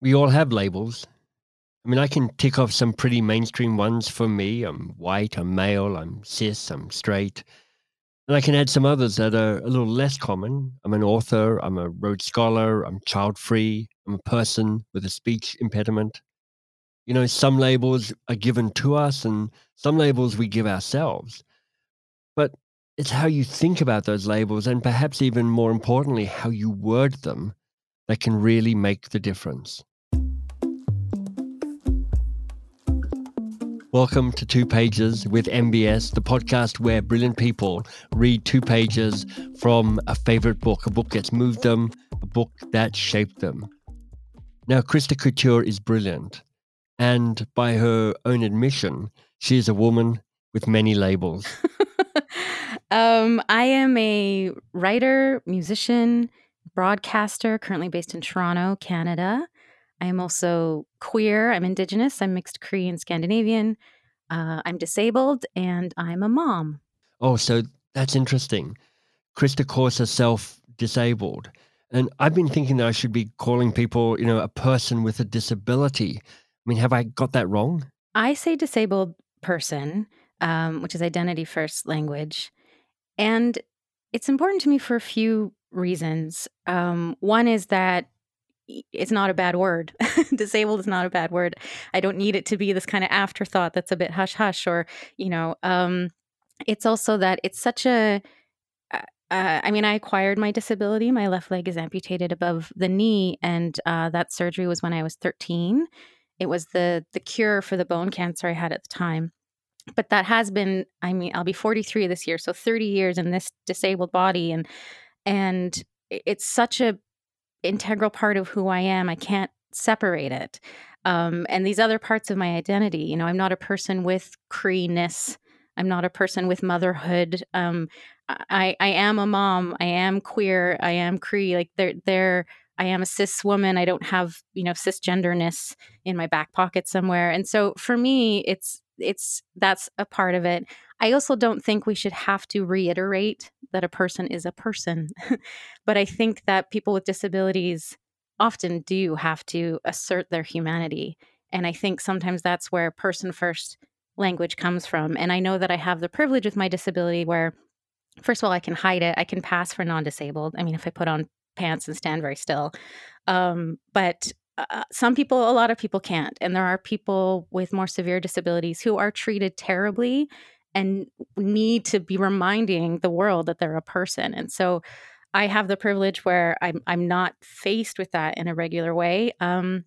we all have labels. I mean, I can tick off some pretty mainstream ones for me. I'm white, I'm male, I'm cis, I'm straight. And I can add some others that are a little less common. I'm an author, I'm a Rhodes Scholar, I'm child free, I'm a person with a speech impediment. You know, some labels are given to us and some labels we give ourselves. But it's how you think about those labels and perhaps even more importantly, how you word them that can really make the difference. Welcome to Two Pages with MBS, the podcast where brilliant people read two pages from a favorite book, a book that's moved them, a book that shaped them. Now, Christa Couture is brilliant, and by her own admission, she is a woman with many labels. um, I am a writer, musician, broadcaster, currently based in Toronto, Canada. I am also queer. I'm Indigenous. I'm mixed Cree and Scandinavian. Uh, I'm disabled and I'm a mom. Oh, so that's interesting. Christa calls herself disabled. And I've been thinking that I should be calling people, you know, a person with a disability. I mean, have I got that wrong? I say disabled person, um, which is identity first language. And it's important to me for a few reasons. Um, one is that it's not a bad word. Disabled is not a bad word. I don't need it to be this kind of afterthought that's a bit hush hush or, you know, um, it's also that it's such a. Uh, uh, I mean, I acquired my disability. My left leg is amputated above the knee, and uh, that surgery was when I was 13. It was the the cure for the bone cancer I had at the time. But that has been. I mean, I'll be 43 this year, so 30 years in this disabled body, and and it's such a integral part of who I am. I can't separate it. Um, and these other parts of my identity, you know, I'm not a person with Creeness. I'm not a person with motherhood. Um, I, I am a mom. I am queer. I am Cree. Like they're, they're, I am a cis woman. I don't have, you know, cisgenderness in my back pocket somewhere. And so for me, it's, it's, that's a part of it. I also don't think we should have to reiterate that a person is a person. but I think that people with disabilities often do have to assert their humanity. And I think sometimes that's where person first language comes from. And I know that I have the privilege with my disability where, first of all, I can hide it, I can pass for non disabled. I mean, if I put on pants and stand very still. Um, but uh, some people, a lot of people can't. And there are people with more severe disabilities who are treated terribly and need to be reminding the world that they're a person. And so I have the privilege where I'm I'm not faced with that in a regular way. Um,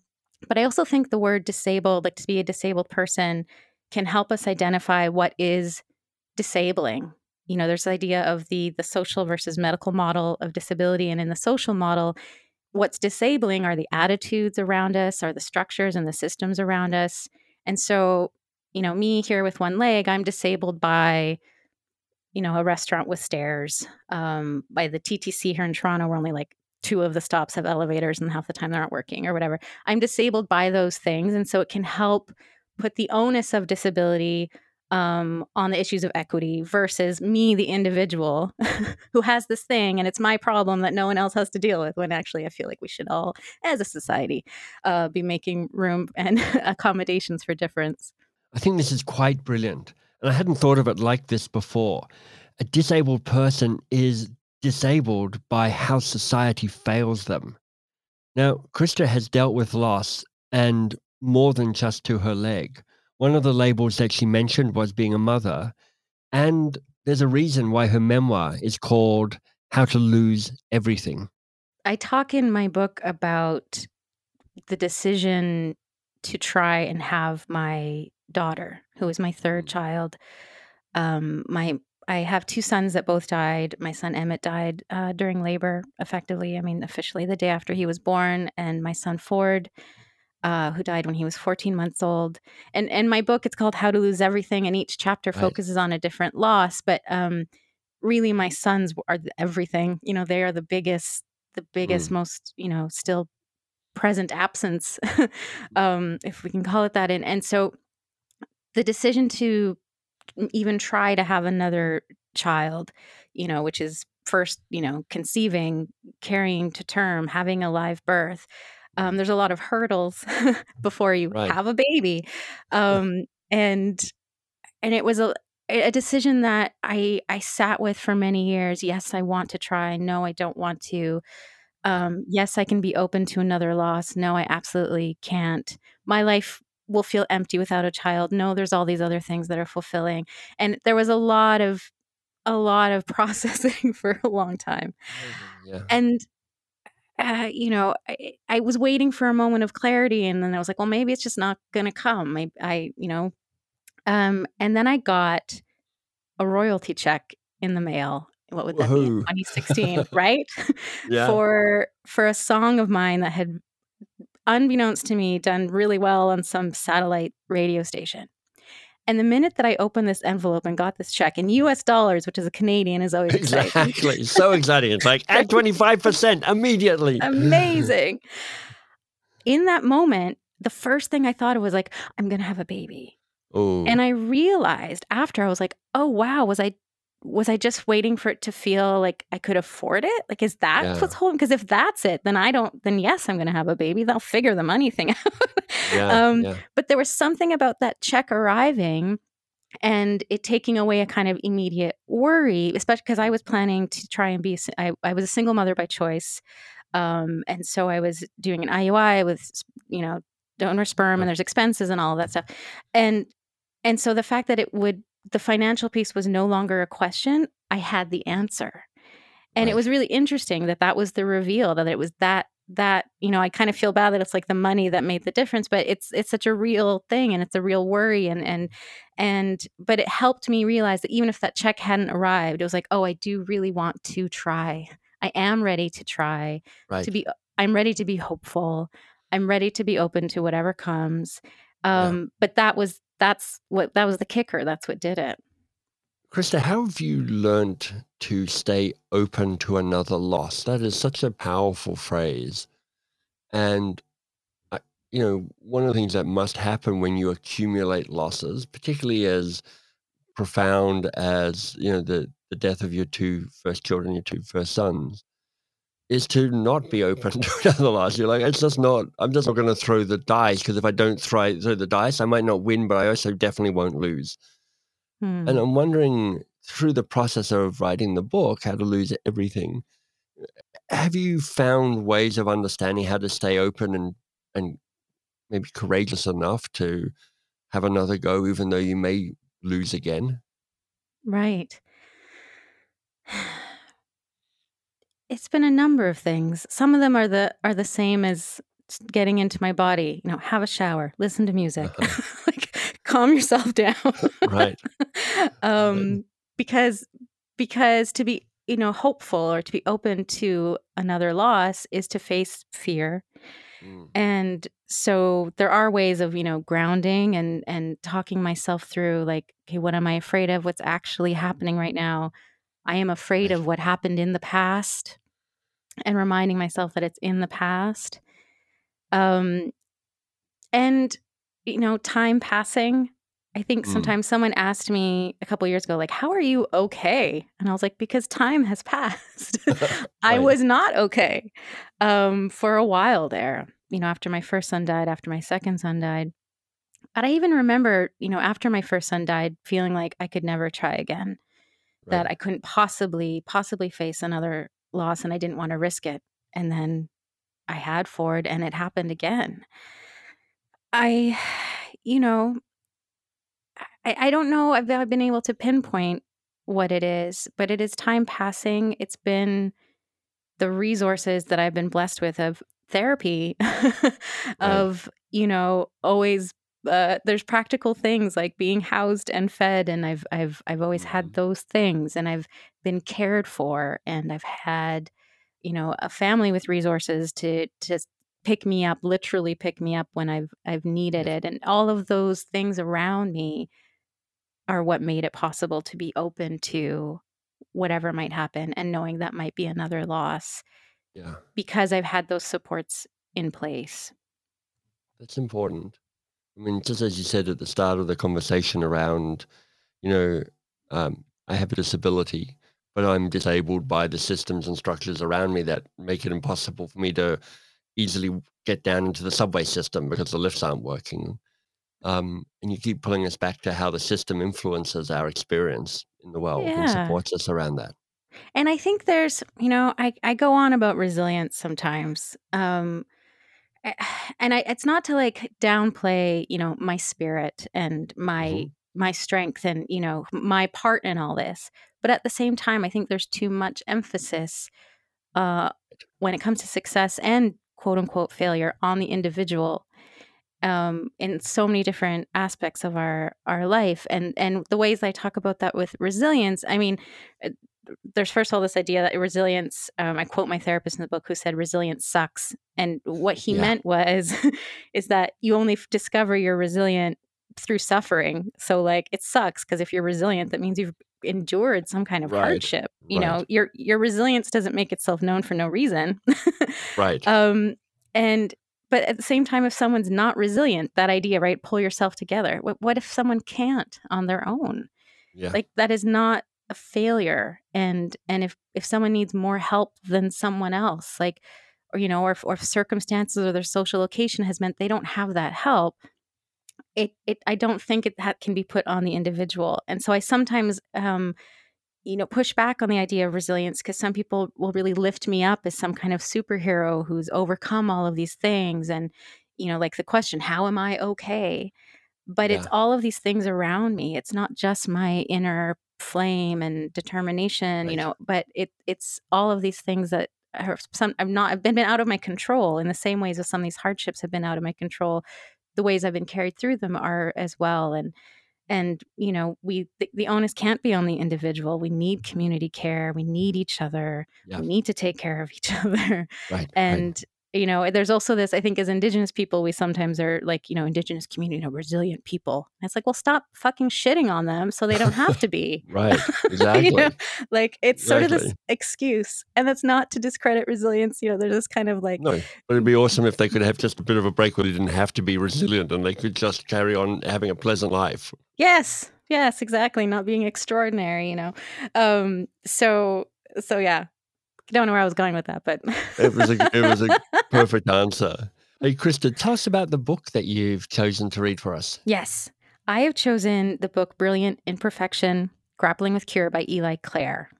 but I also think the word disabled, like to be a disabled person, can help us identify what is disabling. You know, there's the idea of the the social versus medical model of disability, and in the social model, what's disabling are the attitudes around us, are the structures and the systems around us. And so you know, me here with one leg, I'm disabled by, you know, a restaurant with stairs. Um, by the TTC here in Toronto, we're only like two of the stops have elevators and half the time they're not working or whatever. I'm disabled by those things. And so it can help put the onus of disability um, on the issues of equity versus me, the individual who has this thing and it's my problem that no one else has to deal with. When actually, I feel like we should all, as a society, uh, be making room and accommodations for difference. I think this is quite brilliant. And I hadn't thought of it like this before. A disabled person is disabled by how society fails them. Now, Christa has dealt with loss and more than just to her leg. One of the labels that she mentioned was being a mother. And there's a reason why her memoir is called How to Lose Everything. I talk in my book about the decision to try and have my daughter, who is my third mm. child. Um, my I have two sons that both died. My son Emmett died uh, during labor, effectively. I mean, officially the day after he was born, and my son Ford, uh, who died when he was 14 months old. And and my book, it's called How to Lose Everything, and each chapter right. focuses on a different loss. But um, really, my sons are everything. You know, they are the biggest, the biggest, mm. most you know, still present absence, um, if we can call it that. And and so the decision to even try to have another child, you know, which is first, you know, conceiving, carrying to term, having a live birth, Um, there's a lot of hurdles before you Right. have a baby, um, and and it was a a decision that I I sat with for many years. Yes, I want to try. No, I don't want to. Um, yes, I can be open to another loss. No, I absolutely can't. My life will feel empty without a child. No, there's all these other things that are fulfilling. And there was a lot of a lot of processing for a long time. Yeah. And uh, you know, I, I was waiting for a moment of clarity, and then I was like, well, maybe it's just not going to come. I, I, you know, um, and then I got a royalty check in the mail. What would that be? 2016, right? Yeah. for for a song of mine that had unbeknownst to me done really well on some satellite radio station. And the minute that I opened this envelope and got this check in US dollars, which is a Canadian, is always exciting. Exactly. so exciting. It's like at 25% immediately. Amazing. In that moment, the first thing I thought of was like, I'm going to have a baby. Oh, And I realized after I was like, oh wow, was I was I just waiting for it to feel like I could afford it? Like is that Yeah. what's holding because if that's it, then I don't then yes, I'm going to have a baby. They'll figure the money thing out. yeah, um yeah. but there was something about that check arriving and it taking away a kind of immediate worry, especially because I was planning to try and be, I, I was a single mother by choice. Um, and so I was doing an IUI with, you know, donor sperm and there's expenses and all that stuff. And, and so the fact that it would, the financial piece was no longer a question, I had the answer. And it was really interesting that that was the reveal that it was that that you know i kind of feel bad that it's like the money that made the difference but it's it's such a real thing and it's a real worry and and and but it helped me realize that even if that check hadn't arrived it was like oh i do really want to try i am ready to try Right. to be i'm ready to be hopeful i'm ready to be open to whatever comes Yeah. um but that was that's what that was the kicker that's what did it Christa, how have you learned to stay open to another loss? That is such a powerful phrase. And, I, you know, one of the things that must happen when you accumulate losses, particularly as profound as, you know, the, the death of your two first children, your two first sons, is to not be open to another loss. You're like, it's just not, I'm just not going to throw the dice because if I don't throw, throw the dice, I might not win, but I also definitely won't lose. Hmm. And I'm wondering through the process of writing the book, How to Lose Everything, have you found ways of understanding how to stay open and, and maybe courageous enough to have another go, even though you may lose again? Right. It's been a number of things. Some of them are the are the same as getting into my body. You know, have a shower, listen to music, like calm yourself down. Right. um, because because to be you know hopeful or to be open to another loss is to face fear Mm, and so there are ways of you know grounding and and talking myself through like okay what am i afraid of what's actually happening right now i am afraid of what happened in the past and reminding myself that it's in the past um and you know time passing i think Mm. sometimes someone asked me a couple years ago like how are you okay and i was like because time has passed I was not okay um, for a while there. You know, after my first son died, after my second son died. But I even remember, you know, after my first son died, feeling like I could never try again, that I couldn't possibly, possibly face another loss and I didn't want to risk it. And then I had Ford and it happened again. I, you know, I, I don't know. I've, I've been able to pinpoint what it is, but it is time passing. It's been the resources that I've been blessed with of therapy, of, you know, always. Uh, there's practical things like being housed and fed, and I've I've I've always had Mhm. those things, and I've been cared for, and I've had, you know, a family with resources to to pick me up, literally pick me up when I've I've needed it, and all of those things around me are what made it possible to be open to whatever might happen and knowing that might be another loss Yeah. because I've had those supports in place. That's important. I mean, just as you said at the start of the conversation around, you know, um, I have a disability, but I'm disabled by the systems and structures around me that make it impossible for me to easily get down into the subway system because the lifts aren't working. Um, and you keep pulling us back to how the system influences our experience in the world and supports us around that. And I think there's, you know, I, I go on about resilience sometimes. Um, and I, it's not to like downplay, you know, my spirit and my Mhm. my strength and you know my part in all this. But at the same time, I think there's too much emphasis uh, when it comes to success and quote unquote failure on the individual um, in so many different aspects of our our life and and the ways I talk about that with resilience. I mean, uh, there's first of all this idea that resilience. Um, I quote my therapist in the book who said resilience sucks, and what he Yeah. meant was is that you only f- discover you're resilient through suffering. So like it sucks because if you're resilient, that means you've endured some kind of Right, hardship. You know, your your resilience doesn't make itself known for no reason. Right. um and but at the same time if someone's not resilient that idea right pull yourself together what, what if someone can't on their own yeah. like that is not a failure and and if if someone needs more help than someone else like or you know or if, or if circumstances or their social location has meant they don't have that help it it i don't think it that can be put on the individual. And so i sometimes um you know push back on the idea of resilience because some people will really lift me up as some kind of superhero who's overcome all of these things and you know like the question how am i okay? But it's all of these things around me. It's not just my inner flame and determination Right. you know but it it's all of these things that are some i've not i've been, been out of my control in the same ways as some of these hardships have been out of my control the ways i've been carried through them are as well and and you know we the, the onus can't be on the individual we need community care we need each other Yeah. we need to take care of each other Right. right. and you know there's also this i think as indigenous people we sometimes are like you know indigenous community you know, resilient people and it's like well stop fucking shitting on them so they don't have to be Right. Exactly. you know like it's sort of this excuse and that's not to discredit resilience you know there's this kind of like No, but it'd be awesome if they could have just a bit of a break where they didn't have to be resilient and they could just carry on having a pleasant life. Yes, yes, exactly. Not being extraordinary, you know. Um, so so yeah. Don't know where I was going with that, but It was a it was a perfect answer. Hey, Christa, tell us about the book that you've chosen to read for us. yes. I have chosen the book Brilliant Imperfection Grappling with Cure by Eli Clare.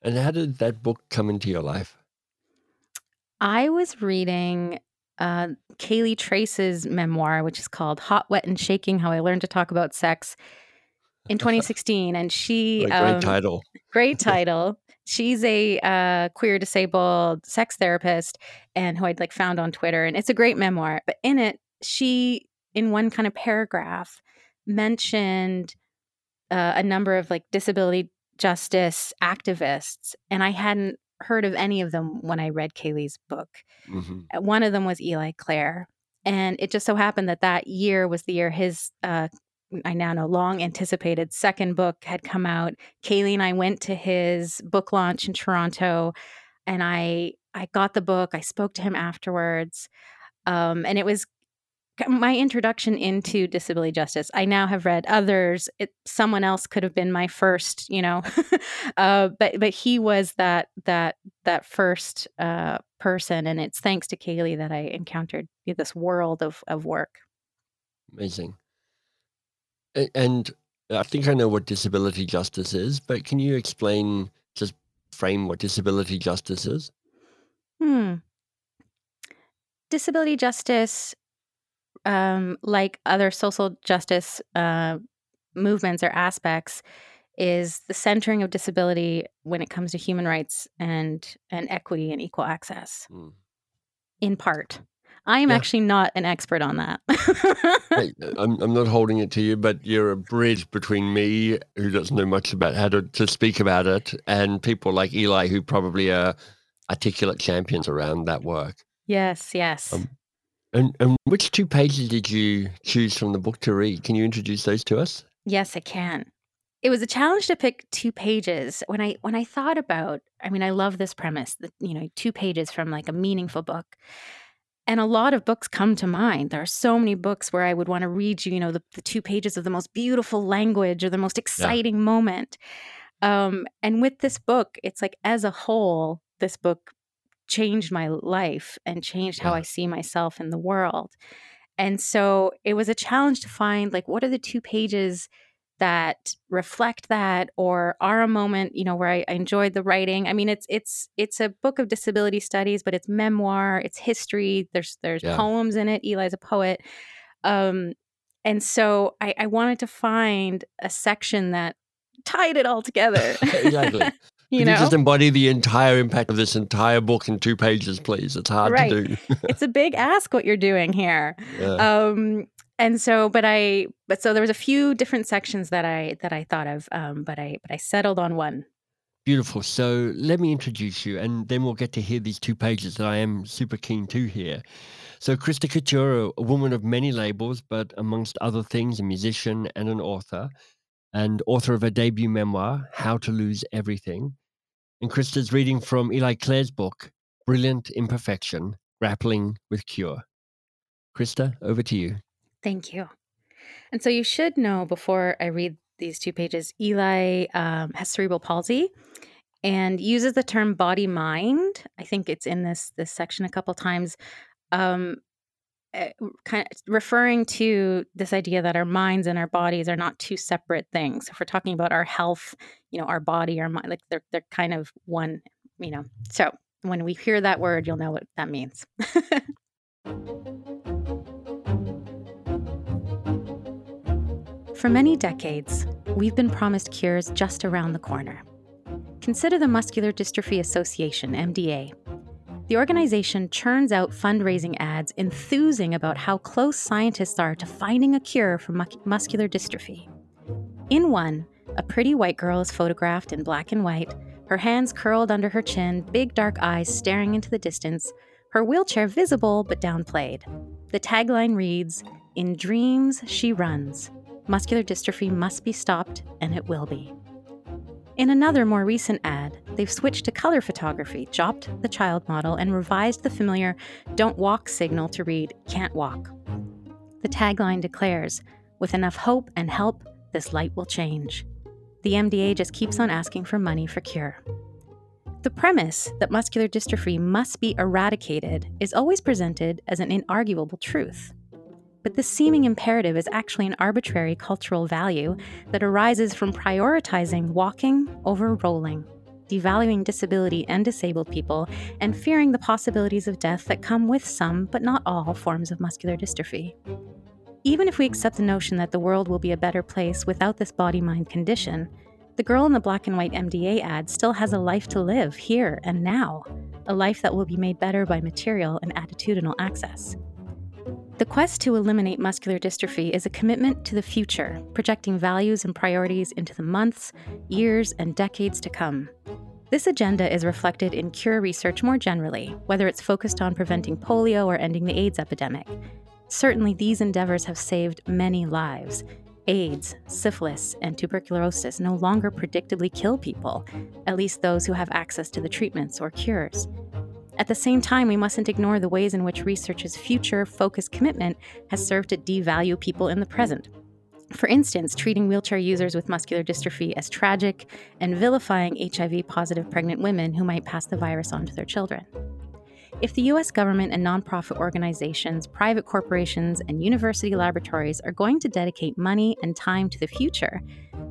And how did that book come into your life? I was reading uh, Kaleigh Trace's memoir, which is called Hot, Wet, and Shaking How I Learned to Talk About Sex in 2016. And she. Great um, title. great title. She's a uh, queer disabled sex therapist and who I'd like found on Twitter. And it's a great memoir. But in it, she, in one kind of paragraph, mentioned uh, a number of like disability justice activists. And I hadn't heard of any of them when I read Kaleigh's book. hmm Uh, One of them was Eli Clare. And it just so happened that that year was the year his, uh, I now know, long anticipated second book had come out. Kaleigh and I went to his book launch in Toronto and I I got the book. I spoke to him afterwards. Um, and it was my introduction into disability justice. I now have read others. It, someone else could have been my first, you know, uh, but but he was that that that first uh, person, and it's thanks to Kaleigh that I encountered this world of of work. Amazing. And I think I know what disability justice is, but can you explain, just frame what disability justice is? Hmm. Disability justice, um, like other social justice uh, movements or aspects, is the centering of disability when it comes to human rights and and equity and equal access. Mm. In part, I am Yeah. actually not an expert on that. Hey, I'm, I'm not holding it to you, but you're a bridge between me, who doesn't know much about how to, to speak about it, and people like Eli, who probably are articulate champions around that work. yes, yes. Um, And, and which two pages did you choose from the book to read? Can you introduce those to us? Yes, I can. It was a challenge to pick two pages. When I when I thought about, I mean, I love this premise that you know, two pages from like a meaningful book. And a lot of books come to mind. There are so many books where I would want to read you, you know, the, the two pages of the most beautiful language or the most exciting moment. Um, and with this book, it's like as a whole, this book changed my life and changed how I see myself in the world. And so it was a challenge to find like what are the two pages that reflect that or are a moment you know where I, I, enjoyed the writing i mean it's it's it's a book of disability studies but it's memoir it's history there's there's yeah. poems in it eli's a poet um and so I, I wanted to find a section that tied it all together exactly you Can know? you just embody the entire impact of this entire book in two pages, please? It's hard right. to do. it's a big ask what you're doing here. Yeah. Um, and so but i but so there was a few different sections that i that i thought of um, but i but i settled on one. Beautiful. So let me introduce you and then we'll get to hear these two pages that i am super keen to hear. So christa couture a woman of many labels but amongst other things a musician and an author and author of a debut memoir how to lose everything. And christa's reading from eli clare's book brilliant imperfection grappling with cure. Christa over to you Thank you. And so you should know before I read these two pages, Eli um, has cerebral palsy and uses the term body mind. I think it's in this this section a couple times. Um, uh, kind of referring to this idea that our minds and our bodies are not two separate things. If we're talking about our health, you know, our body, our mind, like they're they're kind of one, you know. So when we hear that word, you'll know what that means. For many decades, we've been promised cures just around the corner. Consider the Muscular Dystrophy Association, MDA. The organization churns out fundraising ads enthusing about how close scientists are to finding a cure for mu- muscular dystrophy. In one, a pretty white girl is photographed in black and white, her hands curled under her chin, big dark eyes staring into the distance, her wheelchair visible but downplayed. The tagline reads In dreams, she runs muscular dystrophy must be stopped, and it will be. In another, more recent ad, they've switched to color photography, chopped the child model, and revised the familiar Don't Walk signal to read Can't Walk. The tagline declares With enough hope and help, this light will change. The MDA just keeps on asking for money for cure. The premise that muscular dystrophy must be eradicated is always presented as an inarguable truth. But this seeming imperative is actually an arbitrary cultural value that arises from prioritizing walking over rolling, devaluing disability and disabled people, and fearing the possibilities of death that come with some, but not all, forms of muscular dystrophy. Even if we accept the notion that the world will be a better place without this body mind condition, the girl in the black and white MDA ad still has a life to live here and now, a life that will be made better by material and attitudinal access. The quest to eliminate muscular dystrophy is a commitment to the future, projecting values and priorities into the months, years, and decades to come. This agenda is reflected in cure research more generally, whether it's focused on preventing polio or ending the AIDS epidemic. Certainly, these endeavors have saved many lives. AIDS, syphilis, and tuberculosis no longer predictably kill people, at least those who have access to the treatments or cures. At the same time, we mustn't ignore the ways in which research's future focused commitment has served to devalue people in the present. For instance, treating wheelchair users with muscular dystrophy as tragic and vilifying HIV positive pregnant women who might pass the virus on to their children. If the US government and nonprofit organizations, private corporations, and university laboratories are going to dedicate money and time to the future,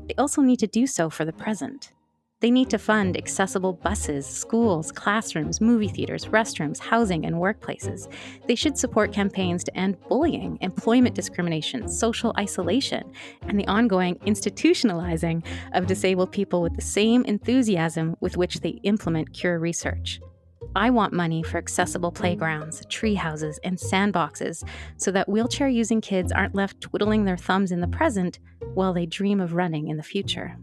they also need to do so for the present. They need to fund accessible buses, schools, classrooms, movie theaters, restrooms, housing, and workplaces. They should support campaigns to end bullying, employment discrimination, social isolation, and the ongoing institutionalizing of disabled people with the same enthusiasm with which they implement cure research. I want money for accessible playgrounds, tree houses, and sandboxes so that wheelchair using kids aren't left twiddling their thumbs in the present while they dream of running in the future.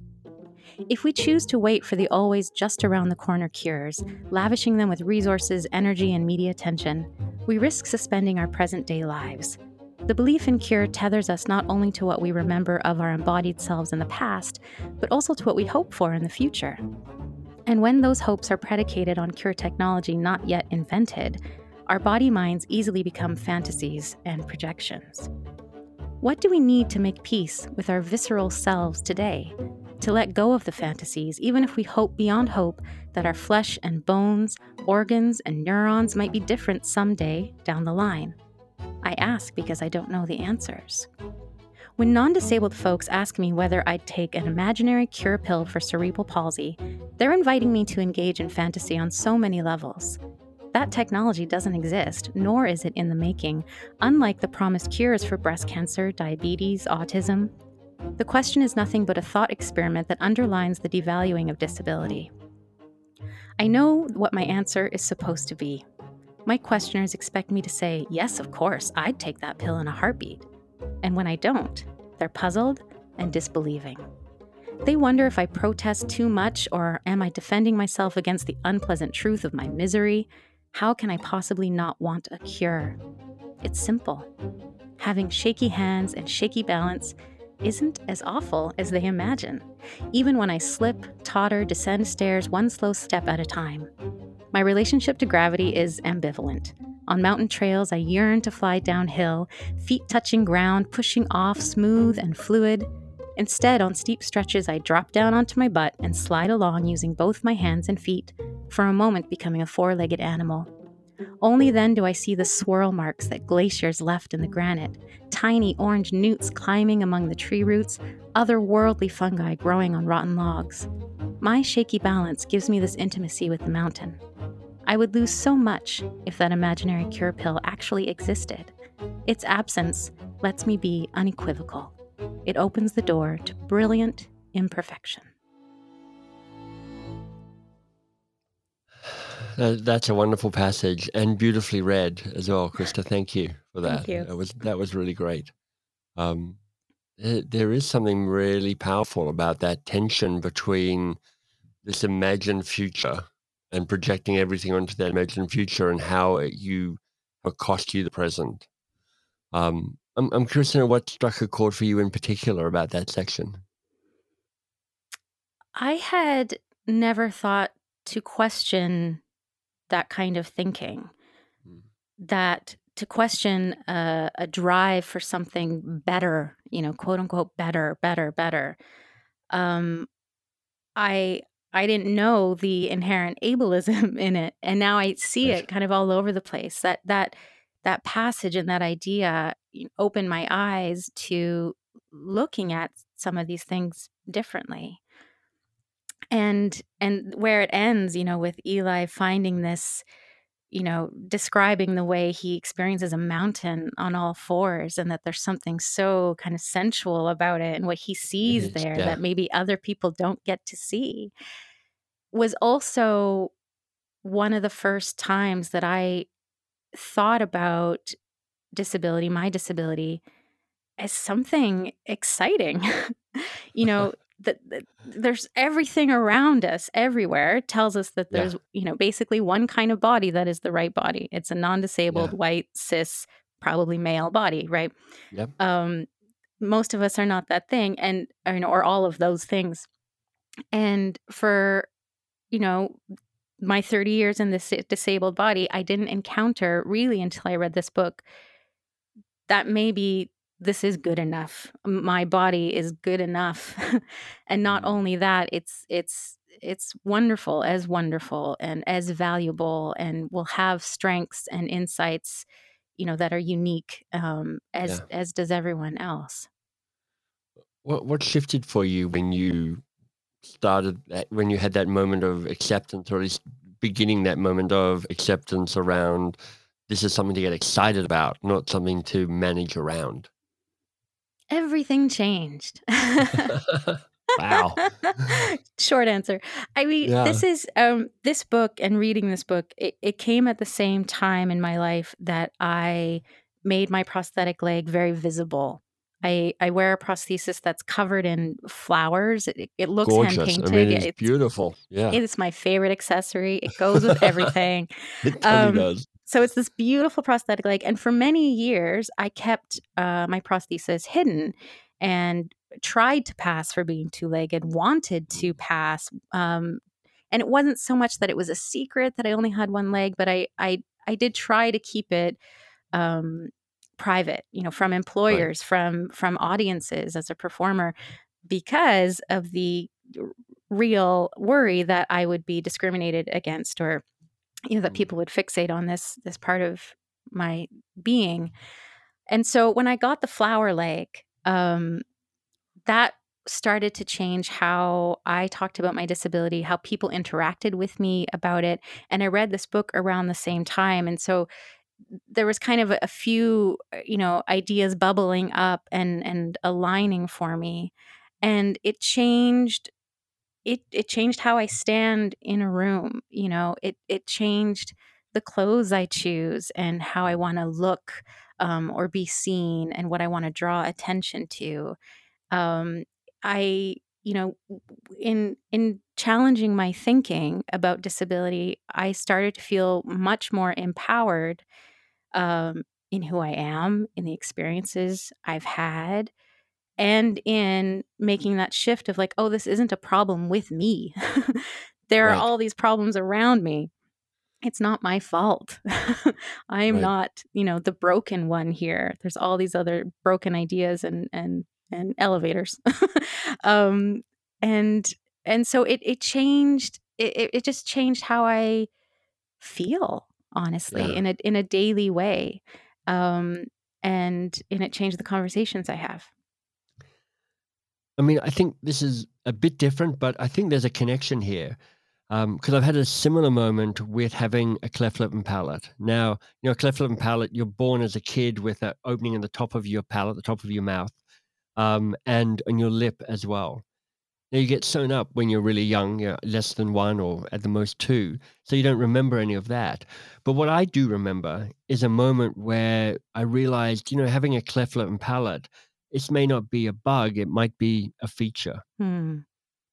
If we choose to wait for the always just around the corner cures, lavishing them with resources, energy, and media attention, we risk suspending our present day lives. The belief in cure tethers us not only to what we remember of our embodied selves in the past, but also to what we hope for in the future. And when those hopes are predicated on cure technology not yet invented, our body minds easily become fantasies and projections. What do we need to make peace with our visceral selves today? To let go of the fantasies, even if we hope beyond hope that our flesh and bones, organs and neurons might be different someday down the line. I ask because I don't know the answers. When non disabled folks ask me whether I'd take an imaginary cure pill for cerebral palsy, they're inviting me to engage in fantasy on so many levels. That technology doesn't exist, nor is it in the making, unlike the promised cures for breast cancer, diabetes, autism. The question is nothing but a thought experiment that underlines the devaluing of disability. I know what my answer is supposed to be. My questioners expect me to say, Yes, of course, I'd take that pill in a heartbeat. And when I don't, they're puzzled and disbelieving. They wonder if I protest too much or am I defending myself against the unpleasant truth of my misery? How can I possibly not want a cure? It's simple. Having shaky hands and shaky balance isn't as awful as they imagine, even when I slip, totter, descend stairs one slow step at a time. My relationship to gravity is ambivalent. On mountain trails, I yearn to fly downhill, feet touching ground, pushing off smooth and fluid. Instead, on steep stretches, I drop down onto my butt and slide along using both my hands and feet, for a moment becoming a four legged animal. Only mm. then do I see the swirl marks that glaciers left in the granite, tiny orange newts climbing among the tree roots, otherworldly fungi growing on rotten logs. My shaky balance gives me this intimacy with the mountain. I would lose so much if that imaginary cure pill actually existed. Its absence lets me be unequivocal. It opens the door to brilliant imperfection. That's a wonderful passage and beautifully read as well, Christa. Thank you for that. Thank you. That was that was really great. Um, there is something really powerful about that tension between this imagined future and projecting everything onto that imagined future and how it, you how cost you the present. Um, I'm, I'm curious to know what struck a chord for you in particular about that section. I had never thought to question that kind of thinking, mm. that to question a, a, drive for something better, you know, quote unquote, better, better, better. Um, I I didn't know the inherent ableism in it, and now I see it kind of all over the place. That that that passage and that idea opened my eyes to looking at some of these things differently. And and where it ends, you know, with Eli finding this, you know, describing the way he experiences a mountain on all fours, and that there's something so kind of sensual about it, and what he sees there yeah. that maybe other people don't get to see was also one of the first times that I thought about disability, my disability, as something exciting. you know, that, there's everything around us everywhere tells us that there's, yeah. you know, basically one kind of body that is the right body. It's a non-disabled, yeah. white, cis, probably male body, right? Yep. Um, most of us are not that thing, and or, you know, or all of those things. And for you know, my 30 years in this disabled body, I didn't encounter really until I read this book that maybe this is good enough. My body is good enough. and not mm. only that, it's it's it's wonderful, as wonderful and as valuable and will have strengths and insights, you know, that are unique um, as yeah. as does everyone else. What what shifted for you when you started that, when you had that moment of acceptance, or at least beginning that moment of acceptance around this is something to get excited about, not something to manage around? Everything changed. wow. Short answer. I mean, yeah. this is um this book and reading this book, it, it came at the same time in my life that I made my prosthetic leg very visible I, I wear a prosthesis that's covered in flowers. It, it looks hand painted. I mean, it's, it's, beautiful. Yeah. It is my favorite accessory. It goes with everything. it totally um, does. So it's this beautiful prosthetic leg. And for many years, I kept uh, my prosthesis hidden and tried to pass for being two legged, wanted to pass. Um, and it wasn't so much that it was a secret that I only had one leg, but I, I, I did try to keep it um, private you know from employers right. from from audiences as a performer because of the real worry that I would be discriminated against or you know that mm. people would fixate on this this part of my being. And so when I got the flower leg, um, that started to change how I talked about my disability, how people interacted with me about it. And I read this book around the same time. And so there was kind of a, a few, uh, you know, ideas bubbling up and and aligning for me. And it changed it it changed how I stand in a room. You know, it it changed the clothes I choose and how I want to look um, or be seen and what I want to draw attention to. Um, I, you know, in in challenging my thinking about disability, I started to feel much more empowered um, in who I am, in the experiences I've had, and in making that shift of like, oh, this isn't a problem with me. there right. are all these problems around me. It's not my fault. I'm right. not, you know, the broken one here. There's all these other broken ideas and and and elevators. um and and so it it changed it it just changed how I feel, honestly, yeah. in a in a daily way. Um and and it changed the conversations I have. I mean, I think this is a bit different, but I think there's a connection here because um, I've had a similar moment with having a cleft lip and palate. Now, you know, a cleft lip and palate, you're born as a kid with an opening in the top of your palate, the top of your mouth, um, and on your lip as well. Now, you get sewn up when you're really young, you're less than one or at the most two, so you don't remember any of that. But what I do remember is a moment where I realized, you know, having a cleft lip and palate this may not be a bug, it might be a feature. Hmm.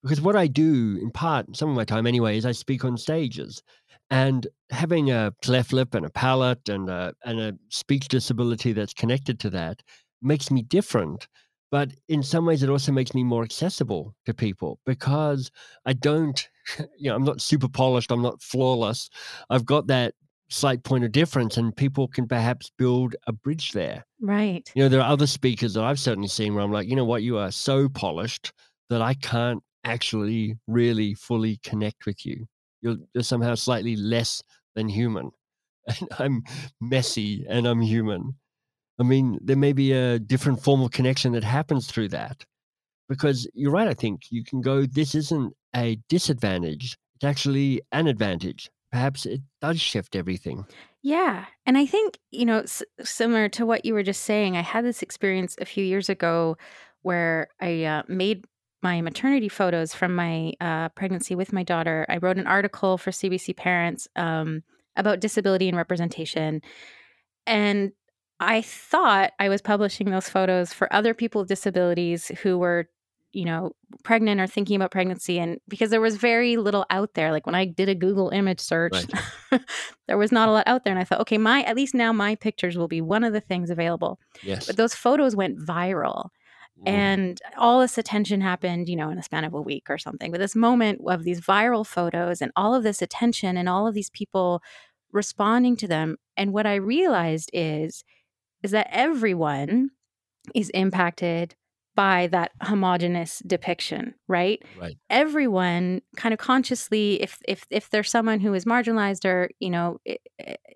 Because what I do, in part, some of my time anyway, is I speak on stages. And having a cleft lip and a palate and a, and a speech disability that's connected to that makes me different. But in some ways, it also makes me more accessible to people because I don't, you know, I'm not super polished, I'm not flawless. I've got that slight point of difference and people can perhaps build a bridge there. Right. You know, there are other speakers that I've certainly seen where I'm like, you know what, you are so polished that I can't actually really fully connect with you. You're, you're somehow slightly less than human. And I'm messy and I'm human. I mean, there may be a different form of connection that happens through that. Because you're right, I think you can go, this isn't a disadvantage, it's actually an advantage perhaps it does shift everything. Yeah. And I think, you know, s- similar to what you were just saying, I had this experience a few years ago where I uh, made my maternity photos from my uh, pregnancy with my daughter. I wrote an article for CBC Parents um, about disability and representation. And I thought I was publishing those photos for other people with disabilities who were you know, pregnant or thinking about pregnancy. And because there was very little out there, like when I did a Google image search, right. there was not a lot out there. And I thought, okay, my, at least now my pictures will be one of the things available. Yes. But those photos went viral. Mm. And all this attention happened, you know, in the span of a week or something. But this moment of these viral photos and all of this attention and all of these people responding to them. And what I realized is, is that everyone is impacted by that homogenous depiction right? Right. Everyone kind of consciously if if if there's someone who is marginalized or you know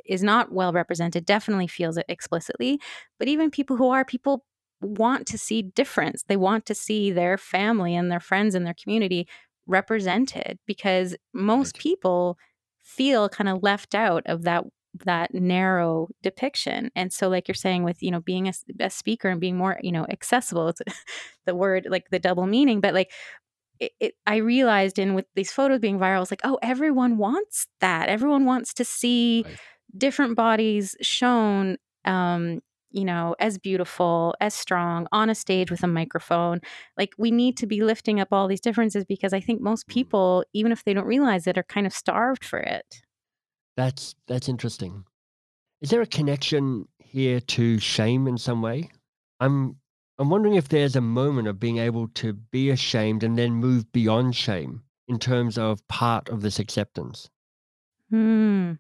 is not well represented definitely feels it explicitly. But even people who are people want to see difference. They want to see their family and their friends and their community represented because most right. people feel kind of left out of that that narrow depiction and so like you're saying with you know being a, a speaker and being more you know accessible it's the word like the double meaning but like it, it, i realized in with these photos being viral it's like oh everyone wants that everyone wants to see right. different bodies shown um you know as beautiful as strong on a stage with a microphone like we need to be lifting up all these differences because i think most mm. people even if they don't realize it are kind of starved for it that's that's interesting. Is there a connection here to shame in some way? I'm I'm wondering if there's a moment of being able to be ashamed and then move beyond shame in terms of part of this acceptance. Hmm.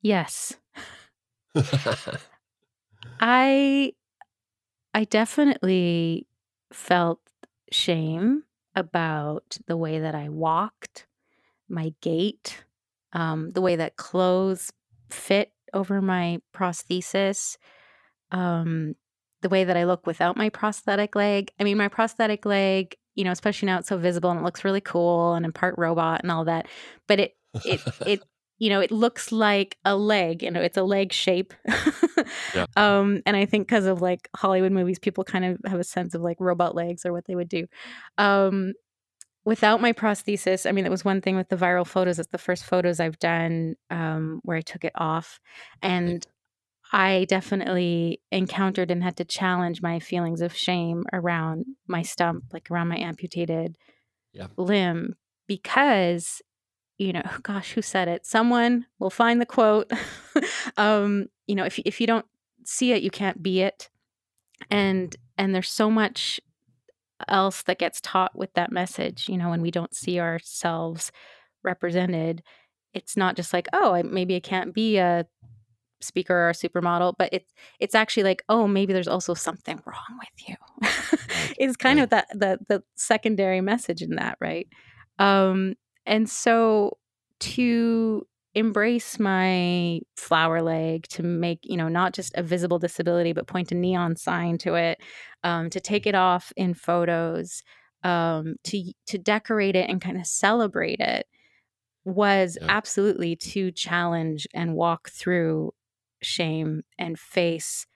Yes. I I definitely felt shame about the way that I walked, my gait, um, the way that clothes fit over my prosthesis, um, the way that I look without my prosthetic leg. I mean, my prosthetic leg, you know, especially now it's so visible and it looks really cool and in part robot and all that. But it it it you know, it looks like a leg, you know, it's a leg shape. yeah. Um, and I think because of like Hollywood movies, people kind of have a sense of like robot legs or what they would do. Um, without my prosthesis, I mean, it was one thing with the viral photos. It's the first photos I've done um, where I took it off. And I definitely encountered and had to challenge my feelings of shame around my stump, like around my amputated yeah. limb, because, you know, gosh, who said it? Someone will find the quote. um, you know, if if you don't see it, you can't be it. And and there's so much else that gets taught with that message. You know, when we don't see ourselves represented, it's not just like, oh, maybe I can't be a speaker or a supermodel, but it's it's actually like, oh, maybe there's also something wrong with you. it's kind right. of that the the secondary message in that, right? Um, and so to embrace my flower leg to make you know not just a visible disability but point a neon sign to it um, to take it off in photos um, to to decorate it and kind of celebrate it was yeah. absolutely to challenge and walk through shame and face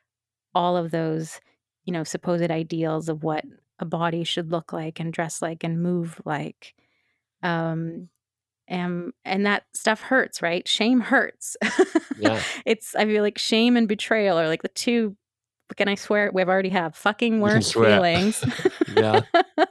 all of those you know supposed ideals of what a body should look like and dress like and move like um and and that stuff hurts right shame hurts yeah. it's i feel like shame and betrayal are like the two can i swear we've already have fucking worst feelings yeah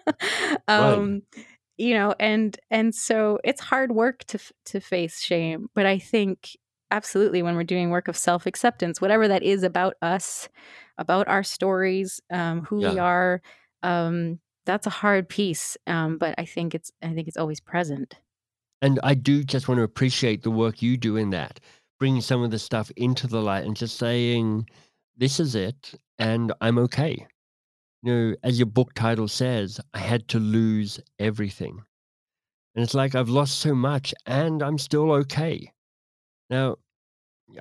um right. you know and and so it's hard work to to face shame but i think absolutely when we're doing work of self-acceptance whatever that is about us about our stories um who yeah. we are um that's a hard piece um but i think it's i think it's always present and I do just want to appreciate the work you do in that, bringing some of the stuff into the light and just saying, this is it, and I'm okay. You know, as your book title says, I had to lose everything. And it's like I've lost so much and I'm still okay. Now,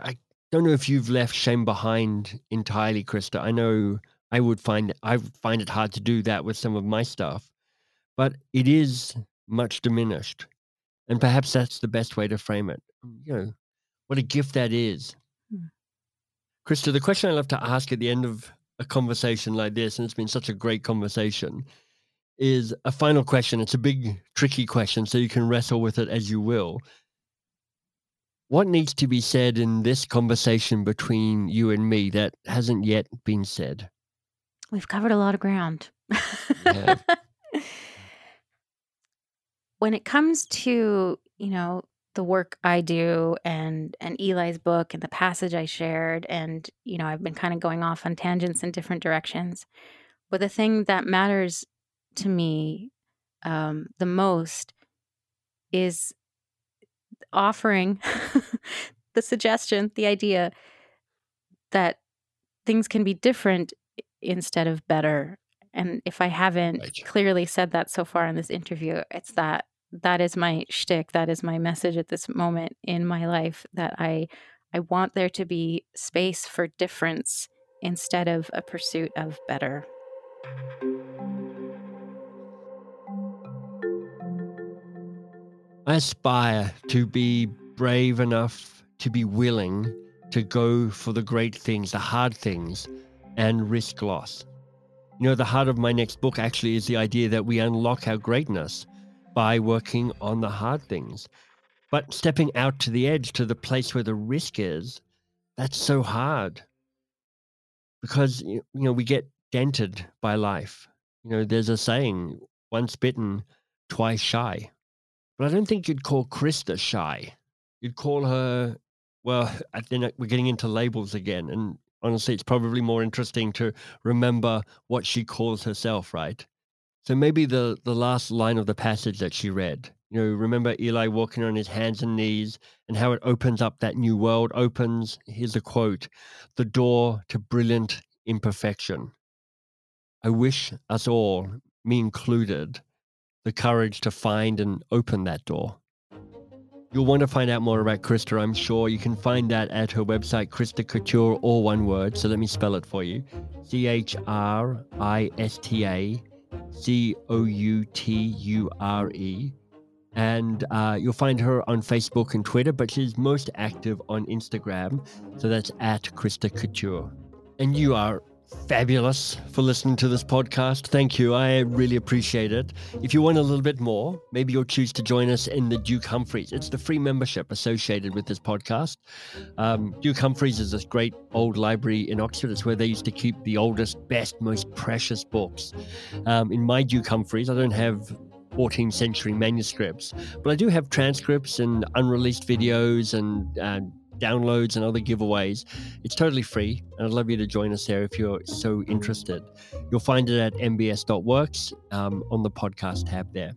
I don't know if you've left shame behind entirely, Christa. I know I would find I find it hard to do that with some of my stuff, but it is much diminished. And perhaps that's the best way to frame it. You know, what a gift that is. Hmm. Christa, the question I love to ask at the end of a conversation like this, and it's been such a great conversation, is a final question. It's a big, tricky question, so you can wrestle with it as you will. What needs to be said in this conversation between you and me that hasn't yet been said? We've covered a lot of ground. When it comes to, you know, the work I do and and Eli's book and the passage I shared and you know I've been kind of going off on tangents in different directions but the thing that matters to me um, the most is offering the suggestion the idea that things can be different instead of better and if I haven't right. clearly said that so far in this interview, it's that that is my shtick. That is my message at this moment in my life that I I want there to be space for difference instead of a pursuit of better. I aspire to be brave enough to be willing to go for the great things, the hard things, and risk loss. You know, the heart of my next book actually is the idea that we unlock our greatness by working on the hard things. But stepping out to the edge, to the place where the risk is, that's so hard because, you know, we get dented by life. You know, there's a saying once bitten, twice shy. But I don't think you'd call Christa shy. You'd call her, well, then we're getting into labels again. And honestly, it's probably more interesting to remember what she calls herself, right? So maybe the, the last line of the passage that she read, you know, remember Eli walking on his hands and knees and how it opens up that new world, opens, here's a quote, the door to brilliant imperfection. I wish us all, me included, the courage to find and open that door. You'll want to find out more about Christa, I'm sure. You can find that at her website, Christa Couture, all one word. So let me spell it for you C H R I S T A C O U T U R E. And uh, you'll find her on Facebook and Twitter, but she's most active on Instagram. So that's at Christa Couture. And you are fabulous for listening to this podcast. Thank you. I really appreciate it. If you want a little bit more, maybe you'll choose to join us in the Duke Humfrey's. It's the free membership associated with this podcast. Um, Duke Humfrey's is this great old library in Oxford. It's where they used to keep the oldest, best, most precious books. Um, in my Duke Humfrey's, I don't have 14th century manuscripts, but I do have transcripts and unreleased videos and, and downloads and other giveaways. It's totally free, and I'd love you to join us there if you're so interested. You'll find it at mbs.works um, on the podcast tab there.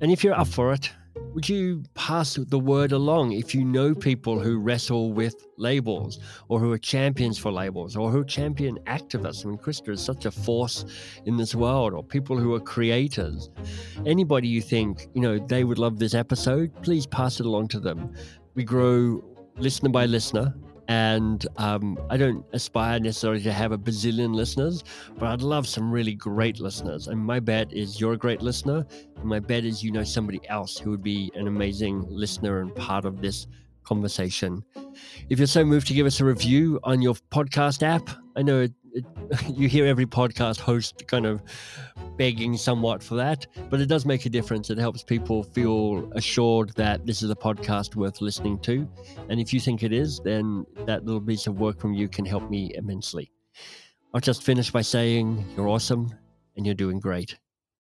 And if you're up for it, would you pass the word along if you know people who wrestle with labels or who are champions for labels or who champion activists? I mean, Christa is such a force in this world, or people who are creators. Anybody you think, you know, they would love this episode, please pass it along to them. We grow listener by listener. And um, I don't aspire necessarily to have a bazillion listeners, but I'd love some really great listeners. And my bet is you're a great listener. And my bet is you know somebody else who would be an amazing listener and part of this conversation. If you're so moved to give us a review on your podcast app, I know it, you hear every podcast host kind of begging somewhat for that, but it does make a difference. It helps people feel assured that this is a podcast worth listening to. And if you think it is, then that little piece of work from you can help me immensely. I'll just finish by saying you're awesome and you're doing great.